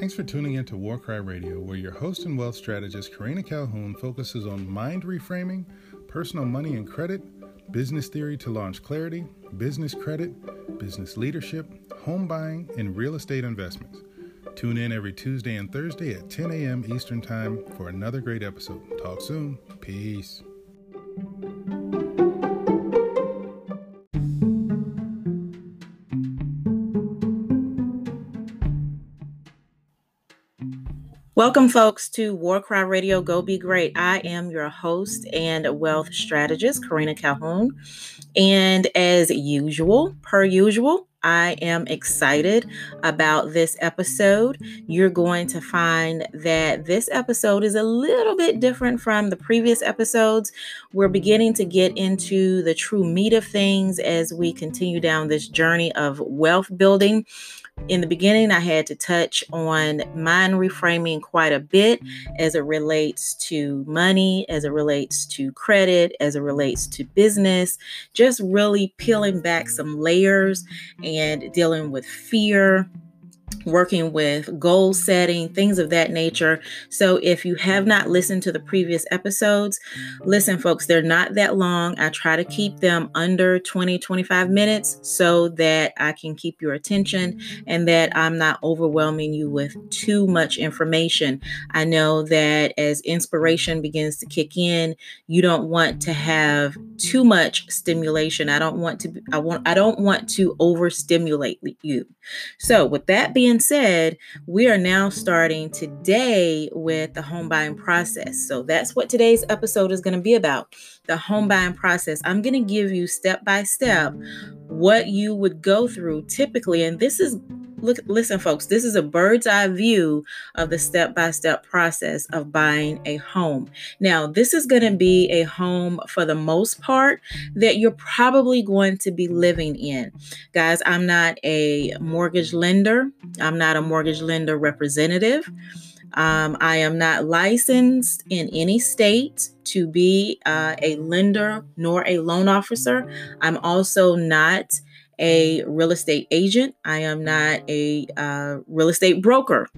Thanks for tuning in to Warcry Radio, where your host and wealth strategist Karina Calhoun focuses on mind reframing, personal money and credit, business theory to launch clarity, business credit, business leadership, home buying, and real estate investments. Tune in every Tuesday and Thursday at 10 a.m. Eastern Time for another great episode. Talk soon. Peace. Welcome, folks, to Warcry Radio Go Be Great. I am your host and wealth strategist, Karina Calhoun. And as usual, per usual, I am excited about this episode. You're going to find that this episode is a little bit different from the previous episodes. We're beginning to get into the true meat of things as we continue down this journey of wealth building in the beginning, I had to touch on mind reframing quite a bit as it relates to money, as it relates to credit, as it relates to business, just really peeling back some layers and dealing with fear working with goal setting, things of that nature. So, if you have not listened to the previous episodes, listen, folks, they're not that long. I try to keep them under 20, 25 minutes so that I can keep your attention and that I'm not overwhelming you with too much information. I know that as inspiration begins to kick in, you don't want to have too much stimulation. I don't want to I want I don't want to overstimulate you. So, with that being said, we are now starting today with the home buying process. So, that's what today's episode is going to be about the home buying process. I'm going to give you step by step what you would go through typically. And this is look listen folks this is a bird's eye view of the step-by-step process of buying a home. Now this is going to be a home for the most part that you're probably going to be living in. Guys i'm not a mortgage lender. I'm not a mortgage lender representative. Um, I am not licensed in any state to be uh, a lender nor a loan officer. I'm also not a real estate agent. I am not a uh, real estate broker.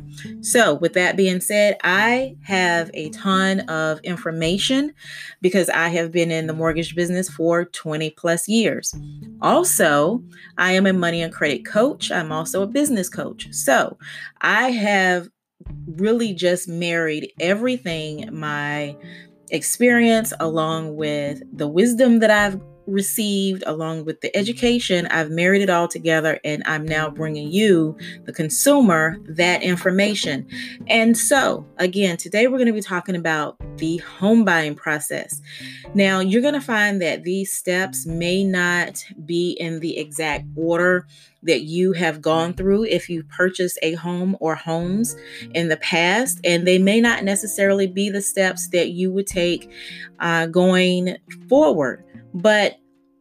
So, with that being said, I have a ton of information because I have been in the mortgage business for 20 plus years. Also, I am a money and credit coach. I'm also a business coach. So, I have really just married everything my experience along with the wisdom that I've received along with the education, I've married it all together and I'm now bringing you, the consumer, that information. And so, again, today we're going to be talking about the home buying process. Now, you're going to find that these steps may not be in the exact order that you have gone through if you purchased a home or homes in the past, and they may not necessarily be the steps that you would take uh, going forward. But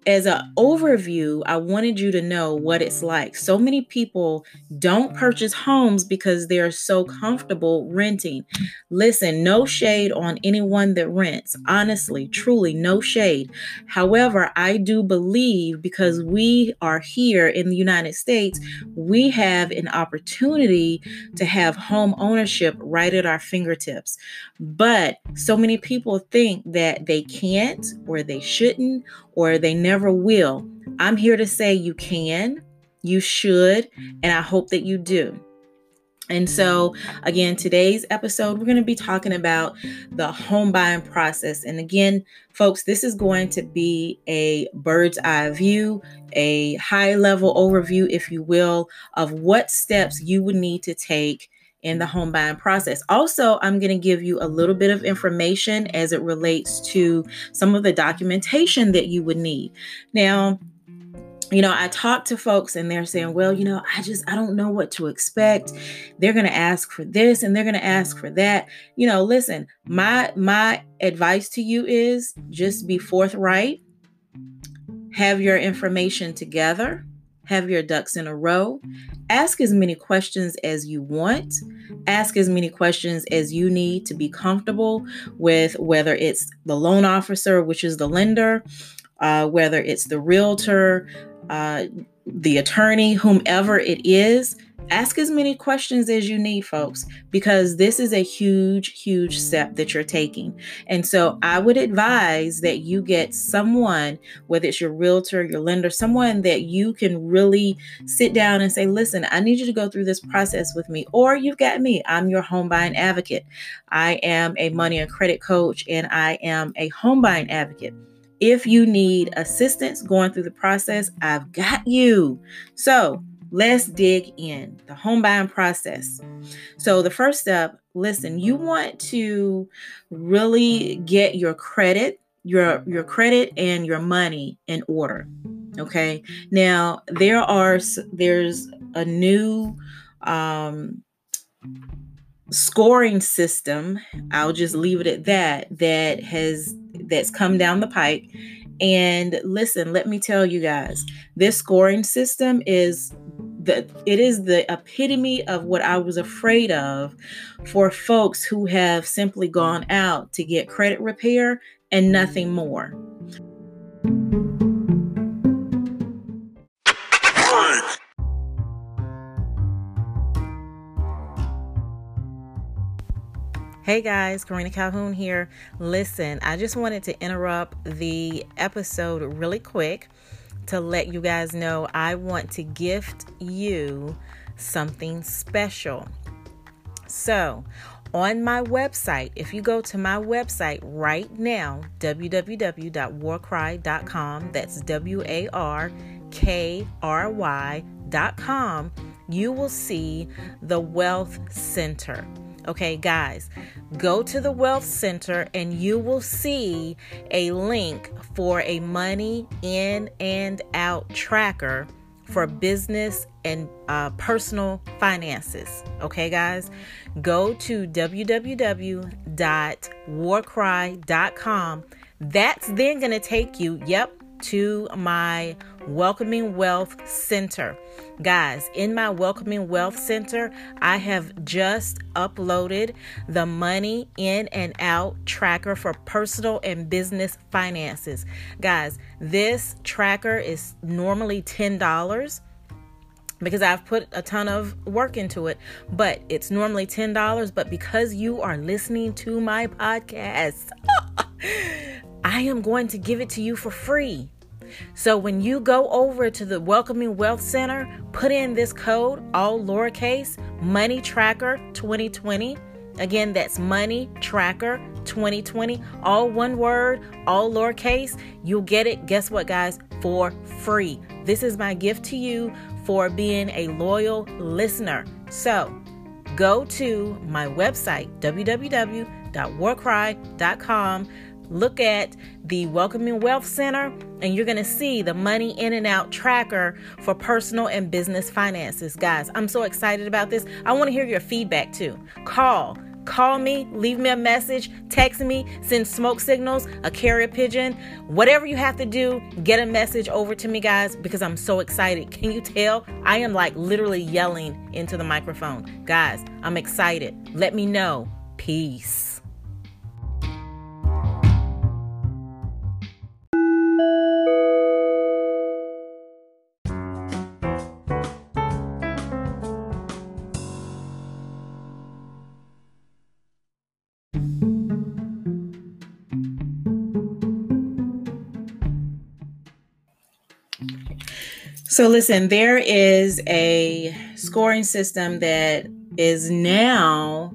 as an overview, I wanted you to know what it's like. So many people don't purchase homes because they're so comfortable renting. Listen, no shade on anyone that rents. Honestly, truly, no shade. However, I do believe because we are here in the United States, we have an opportunity to have home ownership right at our fingertips. But so many people think that they can't or they shouldn't or they never will. I'm here to say you can, you should, and I hope that you do. And so, again, today's episode, we're going to be talking about the home buying process. And again, folks, this is going to be a bird's eye view, a high level overview, if you will, of what steps you would need to take in the mm-hmm. home buying process. Also, I'm going to give you a little bit of information as it relates to some of the documentation that you would need. Now, you know, I talk to folks and they're saying, well, you know, I just, I don't know what to expect. They're going to ask for this and they're going to ask for that. You know, listen, my, my advice to you is just be forthright, have your information together, have your ducks in a row, ask as many questions as you want, ask as many questions as you need to be comfortable with whether it's the loan officer, which is the lender, uh, whether it's the realtor, uh, the attorney, whomever it is, ask as many questions as you need, folks, because this is a huge, huge step that you're taking. And so I would advise that you get someone, whether it's your realtor, your lender, someone that you can really sit down and say, listen, I need you to go through this process with me. Or you've got me, I'm your home buying advocate. I am a money and credit coach, and I am a home buying advocate. If you need assistance going through the process, I've got you. So, let's dig in the home buying process. So, the first step listen, you want to really get your credit. Your, your credit and your money in order okay now there are there's a new um scoring system i'll just leave it at that that has that's come down the pike and listen let me tell you guys this scoring system is the it is the epitome of what I was afraid of for folks who have simply gone out to get credit repair and nothing more. Hey guys, Karina Calhoun here. Listen, I just wanted to interrupt the episode really quick to let you guys know I want to gift you something special. So, on my website, if you go to my website right now, www.warkry.com, that's W A R K R Y.com, you will see the Wealth Center. Okay, guys, go to the Wealth Center and you will see a link for a money in and out tracker for business and uh, personal finances. Okay, guys, go to www.warkry.com. That's then going to take you, yep, to my Welcoming Wealth Center. Guys, in my Welcoming Wealth Center, I have just uploaded the money in and out tracker for personal and business finances. Guys, this tracker is normally $10 because I've put a ton of work into it, but it's normally $10. But because you are listening to my podcast, I am going to give it to you for free. So when you go over to the Welcoming Wealth Center, put in this code, all lowercase, Money Tracker 2020. Again, that's Money Tracker 2020, all one word, all lowercase. You'll get it, guess what, guys, for free. This is my gift to you for being a loyal listener. So go to my website, www.warkry.com look at the Welcoming Wealth Center, and you're going to see the money in and out tracker for personal and business finances. Guys, I'm so excited about this. I want to hear your feedback too. Call. Call me, leave me a message, text me, send smoke signals, a carrier pigeon, whatever you have to do, get a message over to me, guys, because I'm so excited. Can you tell? I am like literally yelling into the microphone. Guys, I'm excited. Let me know. Peace. So, listen, there is a scoring system that is now,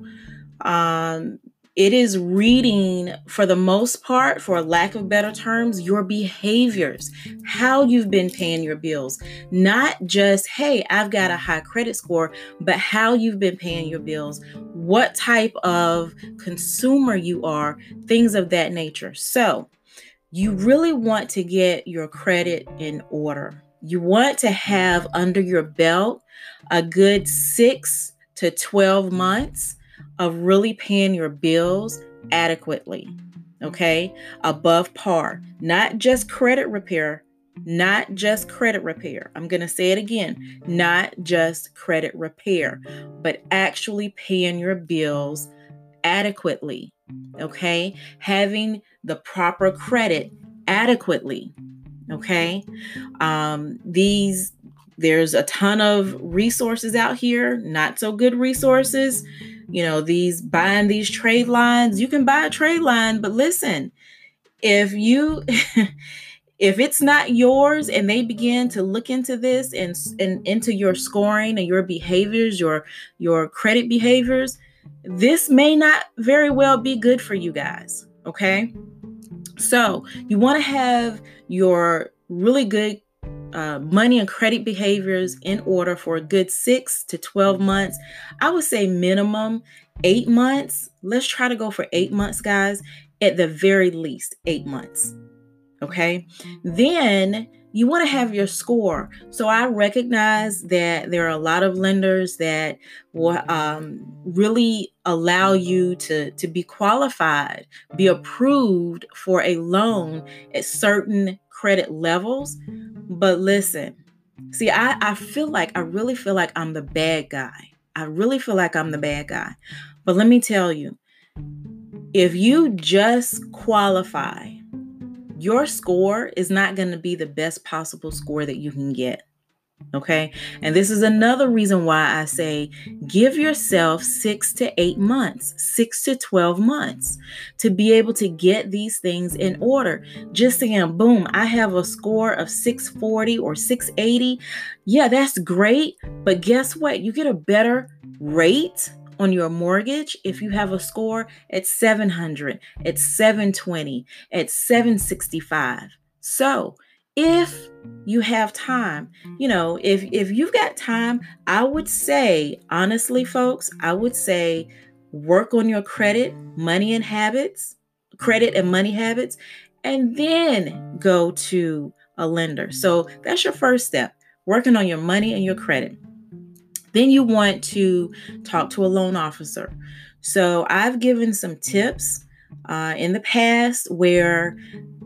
um, it is reading for the most part, for lack of better terms, your behaviors, how you've been paying your bills. Not just, hey, I've got a high credit score, but how you've been paying your bills, what type of consumer you are, things of that nature. So, you really want to get your credit in order you want to have under your belt a good six to 12 months of really paying your bills adequately, okay? Above par, not just credit repair, not just credit repair. I'm going to say it again not just credit repair, but actually paying your bills adequately, okay? Having the proper credit adequately. Okay. Um, these there's a ton of resources out here, not so good resources. You know, these buying these trade lines, you can buy a trade line, but listen, if you if it's not yours and they begin to look into this and, and into your scoring and your behaviors your your credit behaviors this may not very well be good for you guys okay so you want to have your really good uh, money and credit behaviors in order for a good six to 12 months. I would say minimum eight months. Let's try to go for eight months, guys, at the very least, eight months. Okay. Then you want to have your score. So I recognize that there are a lot of lenders that will um, really allow you to, to be qualified, be approved for a loan at certain credit levels. But listen, see, I, I feel like, I really feel like I'm the bad guy. I really feel like I'm the bad guy. But let me tell you, if you just qualify your score is not going to be the best possible score that you can get. Okay. And this is another reason why I say give yourself six to eight months, six to 12 months to be able to get these things in order. Just saying, boom, I have a score of 640 or 680. Yeah, that's great. But guess what? You get a better rate on your mortgage if you have a mm-hmm. score at 700, at 720, at 765. So, if you have time, you know, if if you've got time, I would say honestly folks, I would say work on your credit, money and habits, credit and money habits and then go to a lender. So, that's your first step, working on your money and your credit. Then you want to talk to a loan officer. So I've given some tips uh, in the past where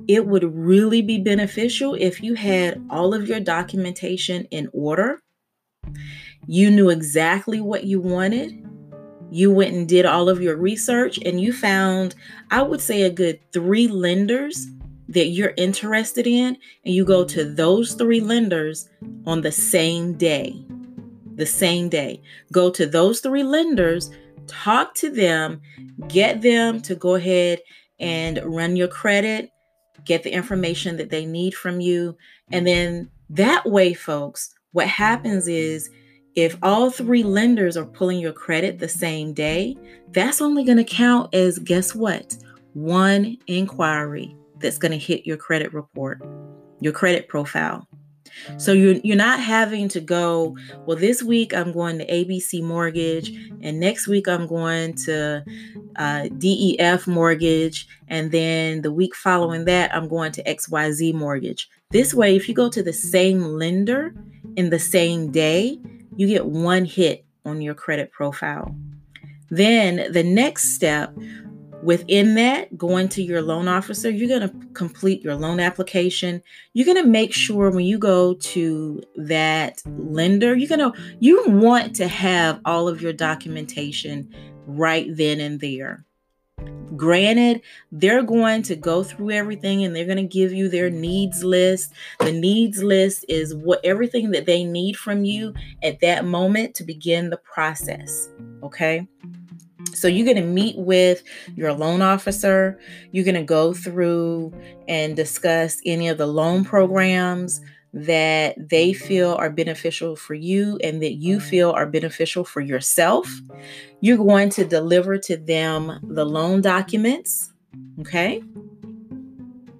it would really be beneficial if you had all of your documentation in order. You knew exactly what you wanted. You went and did all of your research and you found, I would say, a good three lenders that you're interested in, and you go to those three lenders on the same day the same day. Go to those three lenders, talk to them, get them to go ahead and run your credit, get the information that they need from you. And then that way, folks, what happens is if all three lenders are pulling your credit the same day, that's only going to count as guess what? One inquiry that's going to hit your credit report, your credit profile. So you're you're not having to go, well, this week I'm going to ABC Mortgage, and next week I'm going to uh, DEF Mortgage, and then the week following that I'm going to XYZ Mortgage. This way, if you go to the same lender in the same day, you get one hit on your credit profile. Then the next step Within that, going to your loan officer, you're going to complete your loan application. You're going to make sure when you go to that lender, you're going to you want to have all of your documentation right then and there. Granted, they're going to go through everything and they're going to give you their needs list. The needs list is what everything that they need from you at that moment to begin the process. Okay. So you're going to meet with your mm-hmm. loan officer. You're going to go through and discuss any of the loan programs that they feel are beneficial for you and that you feel are beneficial for yourself. You're going to deliver to them the loan documents. Okay.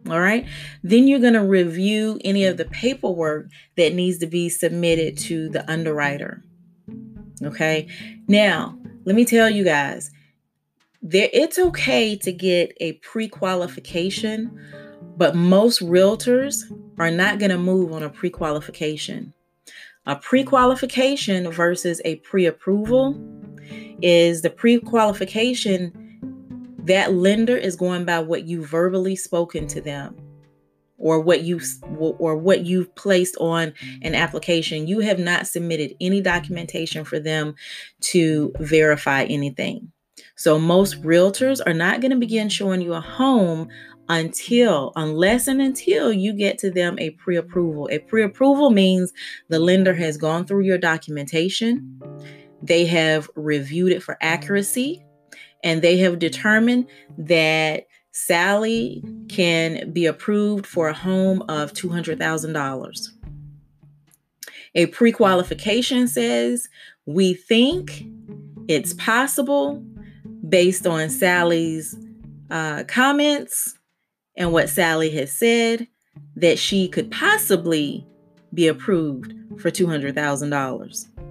All right. Then you're going to review any of the paperwork that needs to be submitted to the underwriter. Okay. Now, let me tell you guys, there it's okay to get a pre-qualification, but most realtors are not going to move on a pre-qualification. A pre-qualification versus a pre-approval is the pre-qualification that lender is going by what you verbally spoken to them or what you or what you've placed on an application you have not submitted any documentation for them to verify anything so most realtors are not going to begin showing you a home until, unless and until you get to them a pre approval. A pre approval means the lender has gone through your documentation, they have reviewed it for accuracy, and they have determined that Sally can be approved for a home of $200,000. A pre qualification says we think it's possible based on Sally's uh, comments and what Sally has said that she could possibly be approved for $200,000.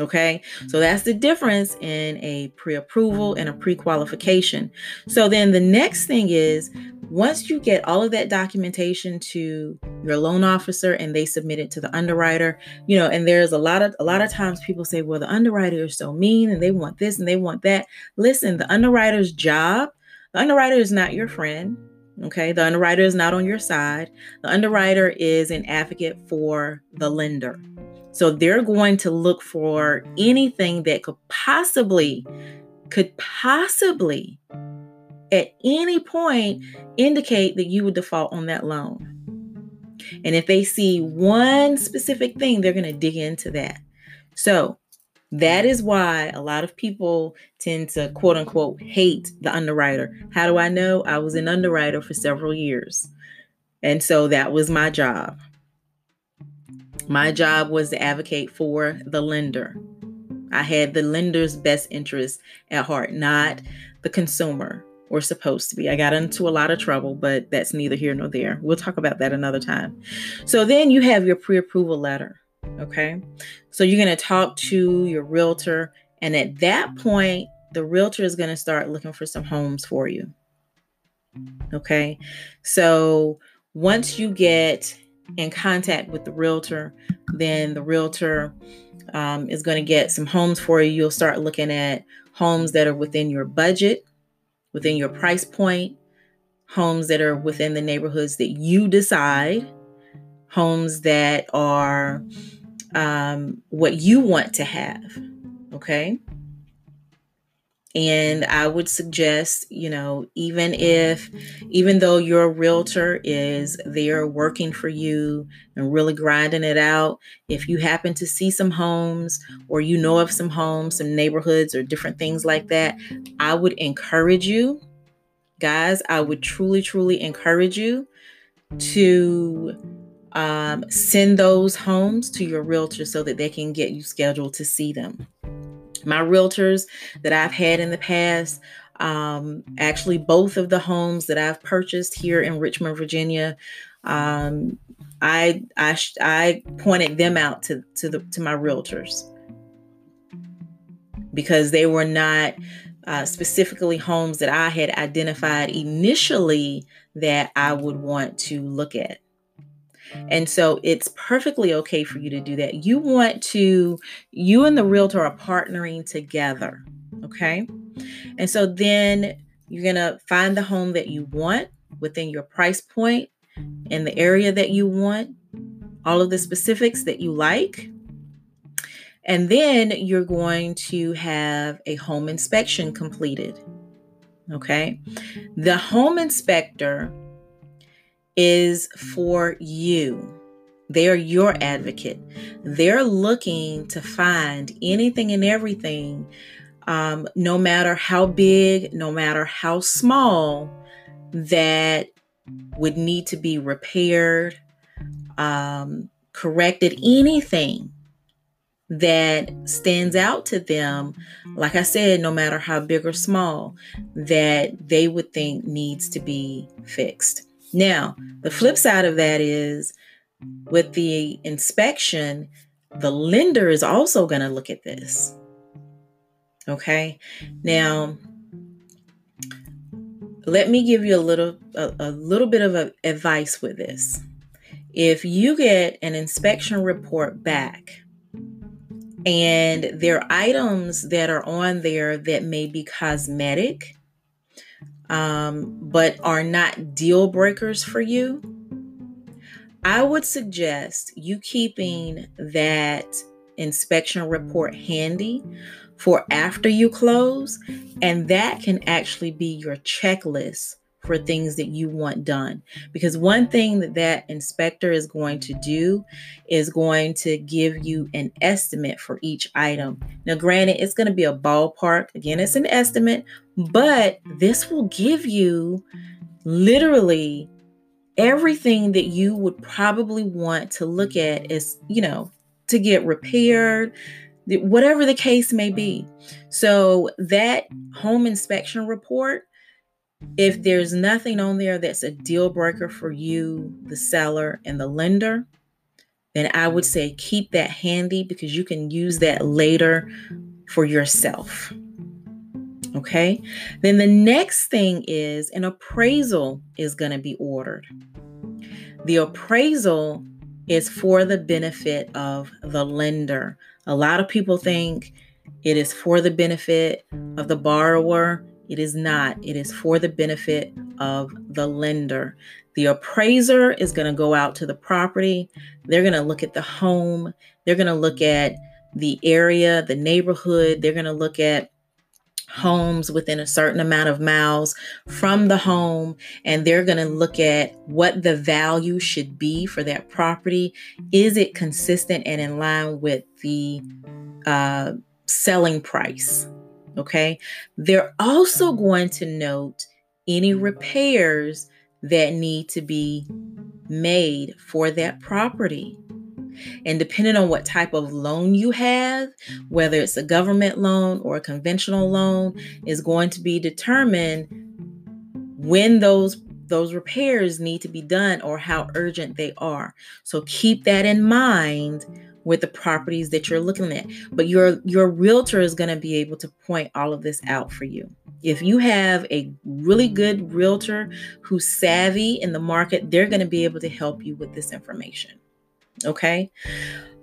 Okay, so that's the difference in a pre approval and a pre qualification. So then the next thing is once you get all of that documentation to your loan officer and they submit it to the underwriter, you know, and there's a lot of a lot of times people say, well, the underwriter is so mean and they want this and they want that. Listen, the underwriter's job, the underwriter is not your friend. Okay, the underwriter is not on your side. The underwriter is an advocate for the lender. So they're going to look for anything that could possibly, could possibly at any point indicate that you would default on that loan. And if they see one specific thing, they're going to dig into that. So that is why a lot of people tend to quote unquote hate the underwriter. How do I know? I was an underwriter for several years. And so that was my job. My job was to advocate for the lender. I had the lender's best interest at heart, not the consumer or supposed to be. I got into a lot of trouble, but that's neither here nor there. We'll talk about that another time. So then you have your pre approval letter. Okay. So you're going to talk to your realtor. And at that point, the realtor is going to start looking for some homes for you. Okay. So once you get in contact with the realtor, then the realtor um, is going to get some homes for you. You'll start looking at homes that are within your budget, within your price point, homes that are within the neighborhoods that you decide, homes that are um, what you want to have. Okay. And I would suggest, you know, even if, even though your realtor is there working for you and really grinding it out, if you happen to see some homes or you know of some homes, some neighborhoods or different things like that, I would encourage you, guys, I would truly, truly encourage you to um, send those homes to your realtor so that they can get you scheduled to see them my realtors that I've had in the past, um, actually, both of the homes that I've purchased here in Richmond, Virginia, um, I, I I pointed them out to to the to my realtors because they were not uh, specifically homes that I had identified initially that I would want to look at. And so it's perfectly okay for you to do that. You want to, you and the realtor are partnering together. Okay. And so then you're going to find the home that you want within your price point in the area that you want, all of the specifics that you like. And then you're going to have a home inspection completed. Okay. The home inspector is for you. They're your advocate. They're looking to find anything and everything, um, no matter how big, no matter how small, that would need to be repaired, um, corrected, anything that stands out to them, like I said, no matter how big or small, that they would think needs to be fixed. Now, the flip side of that is with the inspection, the lender is also going to look at this. Okay. Now, let me give you a little a, a little bit of a, advice with this. If you get an inspection report back and there are items that are on there that may be cosmetic um, but are not deal breakers for you, I would suggest you keeping that inspection report handy for after you close, and that can actually be your checklist for things that you want done. Because one thing that that inspector is going to do is going to give you an estimate for each item. Now, granted, it's going to be a ballpark. Again, it's an estimate, but this will give you literally everything that you would probably want to look at is, you know, to get repaired, whatever the case may be. So, that home inspection report if there's nothing on there that's a deal breaker for you, the seller, and the lender, then I would say keep that handy because you can use that later for yourself. Okay. Then the next thing is an appraisal is going to be ordered. The appraisal is for the benefit of the lender. A lot of people think it is for the benefit of the borrower it is not. It is for the benefit of the lender. The appraiser is going to go out to the property. They're going to look at the home. They're going to look at the area, the neighborhood. They're going to look at homes within a certain amount of miles from the home and they're going to look at what the value should be for that property is it consistent and in line with the uh, selling price Okay. They're also mm-hmm. going to note any mm-hmm. repairs that need to be made for that property. And depending on what type of loan you have, whether it's a government loan or a conventional loan, is going to be determined when those those repairs need to be done or how urgent they are. So keep that in mind with the properties that you're looking at. But your your realtor is going to be able to point all of this out for you. If you have a really good realtor who's savvy in the market, they're going to be able to help you with this information. Okay?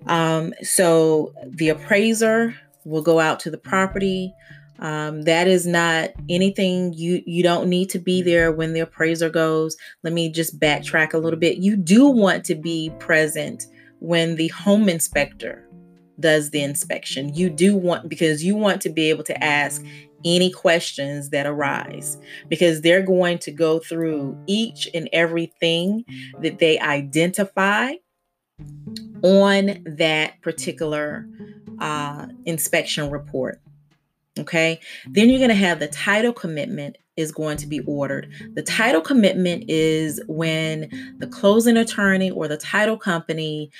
Um, so the appraiser will go out to the property. Um, that is not anything you you don't need to be there when the appraiser goes. Let me just backtrack a little bit. You do want to be present when the home inspector does the inspection. You do want, because you want to be able to ask any questions that arise, because they're going to go through each and everything that they identify on that particular uh, inspection report. Okay. Then you're going to have the title commitment is going to be ordered. The title commitment is when the closing attorney or the title company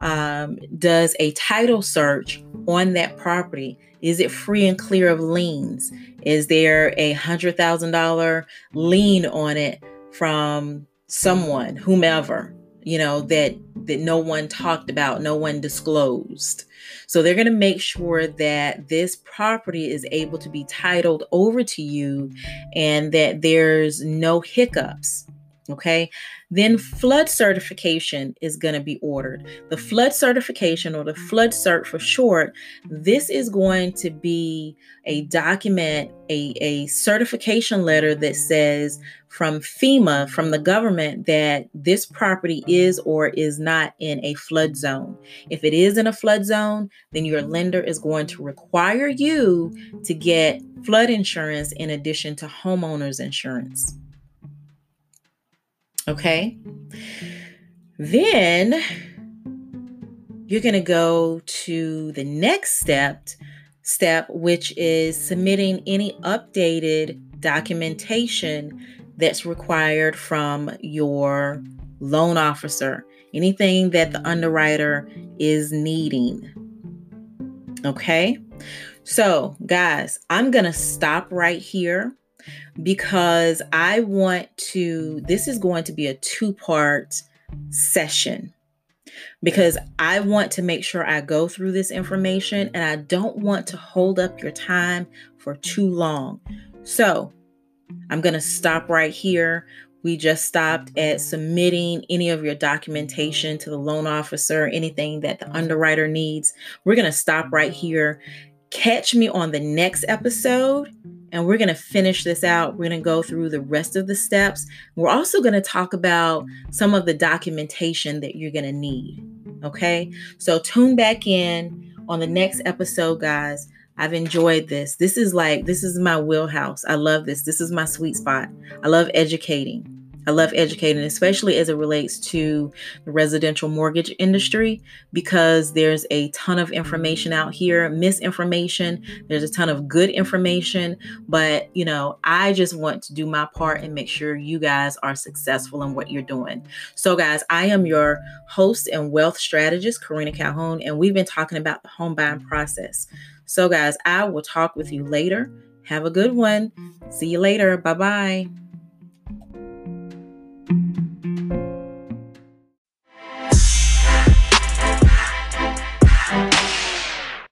um, does a title search on that property. Is it free and clear of liens? Is there a hundred thousand dollar lien on it from someone, whomever, you know, that that no one talked about, no one disclosed? So they're going to make sure that this property is able to be titled over to you and that there's no hiccups. Okay. Then flood certification is going to be ordered. The flood certification or the flood cert for short, this is going to be a document, a, a certification letter that says from FEMA, from the government, that this property is or is not in a flood zone. If it is in a flood zone, then your lender is going to require you to get flood insurance in addition to homeowners insurance. Okay. Then you're going to go to the next step step which is submitting any updated documentation that's required from your loan officer. Anything that the underwriter is needing. Okay? So guys i'm going to stop right here because I want to, this is going to be a two part session because I want to make sure I go through this information and I don't want to hold up your time for too long. So I'm going to stop right here. We just stopped at submitting any of your documentation to the loan officer, anything that the underwriter needs. We're going to stop right here. Catch me on the next episode and we're going to finish this out. We're going to go through the rest of the steps. We're also going to talk about some of the documentation that you're going to need. Okay. So tune back in on the next episode, guys. I've enjoyed this. This is like, this is my wheelhouse. I love this. This is my sweet spot. I love educating. I love educating, especially as it relates to the residential mortgage industry, because there's a ton of information out here, misinformation. There's a ton of good information, but you know, I just want to do my part and make sure you guys are successful in what you're doing. So, guys, I am your host and wealth strategist, Karina Calhoun, and we've been talking about the home buying process. So, guys, I will talk with you later. Have a good one. See you later. Bye bye.